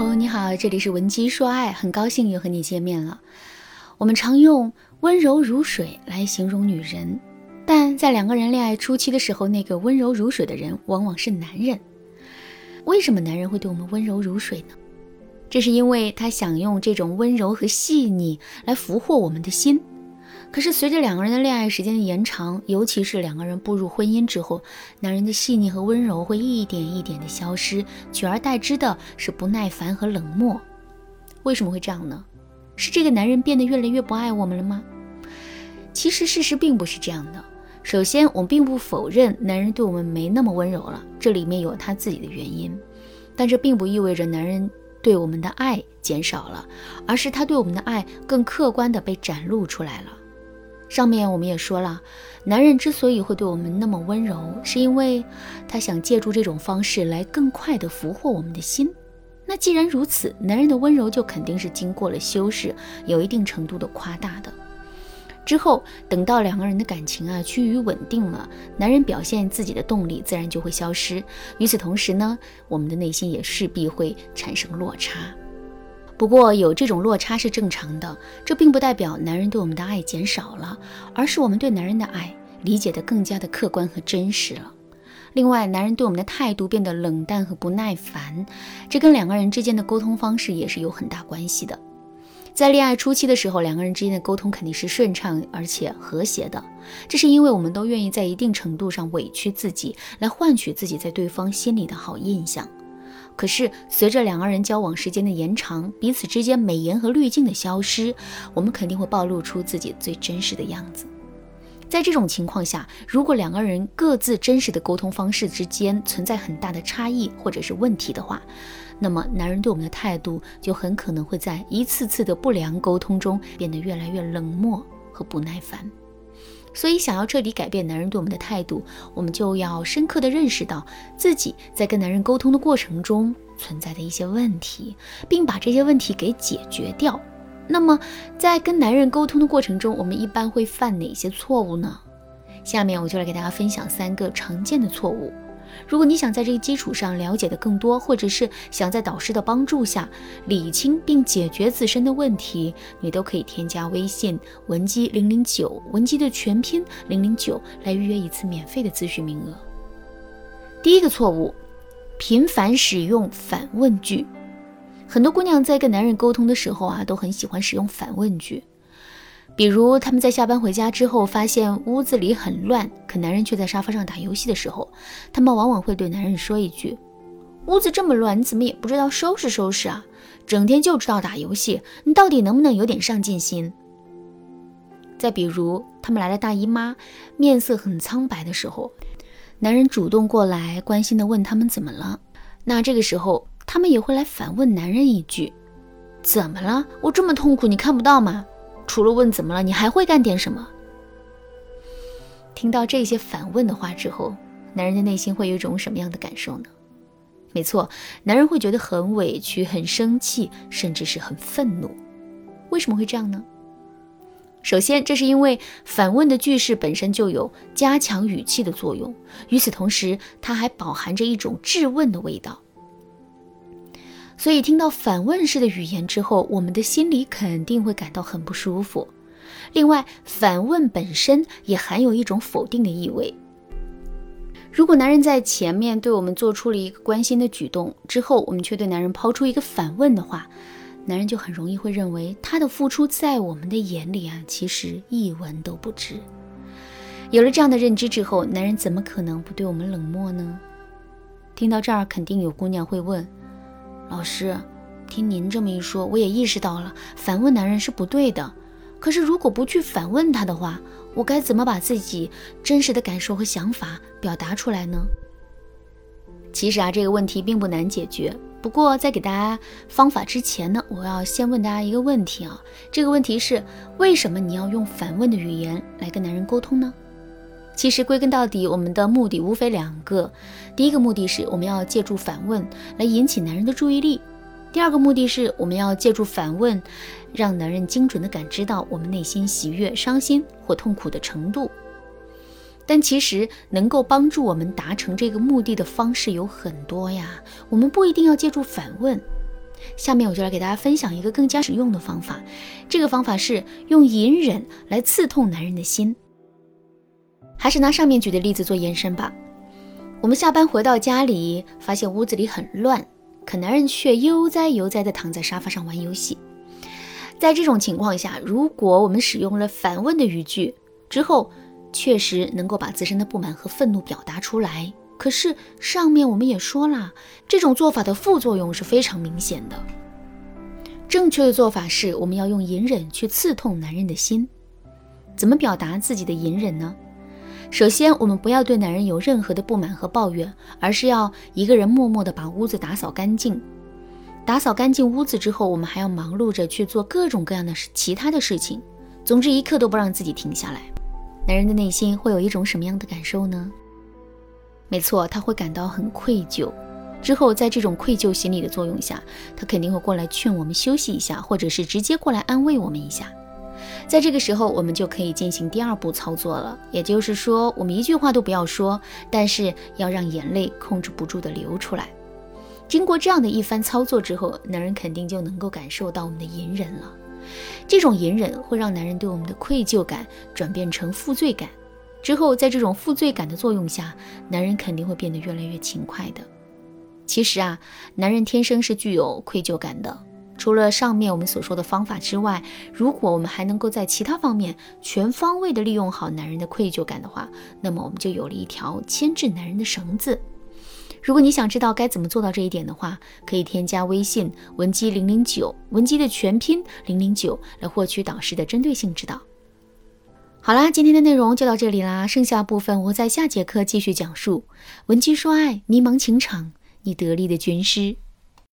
哦你好，这里是文姬说爱，很高兴又和你见面了。我们常用温柔如水来形容女人，但在两个人恋爱初期的时候，那个温柔如水的人往往是男人。为什么男人会对我们温柔如水呢？这是因为他想用这种温柔和细腻来俘获我们的心。可是随着两个人的恋爱时间的延长，尤其是两个人步入婚姻之后，男人的细腻和温柔会一点一点的消失，取而代之的是不耐烦和冷漠。为什么会这样呢？是这个男人变得越来越不爱我们了吗？其实事实并不是这样的。首先，我们并不否认男人对我们没那么温柔了，这里面有他自己的原因，但这并不意味着男人对我们的爱减少了，而是他对我们的爱更客观的被展露出来了。上面我们也说了，男人之所以会对我们那么温柔，是因为他想借助这种方式来更快地俘获我们的心。那既然如此，男人的温柔就肯定是经过了修饰，有一定程度的夸大的。之后，等到两个人的感情啊趋于稳定了，男人表现自己的动力自然就会消失。与此同时呢，我们的内心也势必会产生落差。不过有这种落差是正常的，这并不代表男人对我们的爱减少了，而是我们对男人的爱理解的更加的客观和真实了。另外，男人对我们的态度变得冷淡和不耐烦，这跟两个人之间的沟通方式也是有很大关系的。在恋爱初期的时候，两个人之间的沟通肯定是顺畅而且和谐的，这是因为我们都愿意在一定程度上委屈自己，来换取自己在对方心里的好印象。可是，随着两个人交往时间的延长，彼此之间美颜和滤镜的消失，我们肯定会暴露出自己最真实的样子。在这种情况下，如果两个人各自真实的沟通方式之间存在很大的差异或者是问题的话，那么男人对我们的态度就很可能会在一次次的不良沟通中变得越来越冷漠和不耐烦。所以，想要彻底改变男人对我们的态度，我们就要深刻的认识到自己在跟男人沟通的过程中存在的一些问题，并把这些问题给解决掉。那么，在跟男人沟通的过程中，我们一般会犯哪些错误呢？下面我就来给大家分享三个常见的错误。如果你想在这个基础上了解的更多，或者是想在导师的帮助下理清并解决自身的问题，你都可以添加微信文姬零零九，文姬的全拼零零九，来预约一次免费的咨询名额。第一个错误，频繁使用反问句。很多姑娘在跟男人沟通的时候啊，都很喜欢使用反问句。比如，他们在下班回家之后，发现屋子里很乱，可男人却在沙发上打游戏的时候，他们往往会对男人说一句：“屋子这么乱，你怎么也不知道收拾收拾啊？整天就知道打游戏，你到底能不能有点上进心？”再比如，他们来了大姨妈，面色很苍白的时候，男人主动过来关心的问他们怎么了，那这个时候，他们也会来反问男人一句：“怎么了？我这么痛苦，你看不到吗？”除了问怎么了，你还会干点什么？听到这些反问的话之后，男人的内心会有一种什么样的感受呢？没错，男人会觉得很委屈、很生气，甚至是很愤怒。为什么会这样呢？首先，这是因为反问的句式本身就有加强语气的作用，与此同时，它还饱含着一种质问的味道。所以，听到反问式的语言之后，我们的心里肯定会感到很不舒服。另外，反问本身也含有一种否定的意味。如果男人在前面对我们做出了一个关心的举动之后，我们却对男人抛出一个反问的话，男人就很容易会认为他的付出在我们的眼里啊，其实一文都不值。有了这样的认知之后，男人怎么可能不对我们冷漠呢？听到这儿，肯定有姑娘会问。老师，听您这么一说，我也意识到了反问男人是不对的。可是如果不去反问他的话，我该怎么把自己真实的感受和想法表达出来呢？其实啊，这个问题并不难解决。不过在给大家方法之前呢，我要先问大家一个问题啊。这个问题是：为什么你要用反问的语言来跟男人沟通呢？其实归根到底，我们的目的无非两个。第一个目的是我们要借助反问来引起男人的注意力；第二个目的是我们要借助反问，让男人精准地感知到我们内心喜悦、伤心或痛苦的程度。但其实能够帮助我们达成这个目的的方式有很多呀，我们不一定要借助反问。下面我就来给大家分享一个更加实用的方法，这个方法是用隐忍来刺痛男人的心。还是拿上面举的例子做延伸吧。我们下班回到家里，发现屋子里很乱，可男人却悠哉悠哉地躺在沙发上玩游戏。在这种情况下，如果我们使用了反问的语句之后，确实能够把自身的不满和愤怒表达出来。可是上面我们也说了，这种做法的副作用是非常明显的。正确的做法是，我们要用隐忍去刺痛男人的心。怎么表达自己的隐忍呢？首先，我们不要对男人有任何的不满和抱怨，而是要一个人默默地把屋子打扫干净。打扫干净屋子之后，我们还要忙碌着去做各种各样的其他的事情。总之，一刻都不让自己停下来。男人的内心会有一种什么样的感受呢？没错，他会感到很愧疚。之后，在这种愧疚心理的作用下，他肯定会过来劝我们休息一下，或者是直接过来安慰我们一下。在这个时候，我们就可以进行第二步操作了。也就是说，我们一句话都不要说，但是要让眼泪控制不住的流出来。经过这样的一番操作之后，男人肯定就能够感受到我们的隐忍了。这种隐忍会让男人对我们的愧疚感转变成负罪感。之后，在这种负罪感的作用下，男人肯定会变得越来越勤快的。其实啊，男人天生是具有愧疚感的。除了上面我们所说的方法之外，如果我们还能够在其他方面全方位的利用好男人的愧疚感的话，那么我们就有了一条牵制男人的绳子。如果你想知道该怎么做到这一点的话，可以添加微信文姬零零九，文姬的全拼零零九，来获取导师的针对性指导。好啦，今天的内容就到这里啦，剩下部分我会在下节课继续讲述。文姬说爱，迷茫情场，你得力的军师。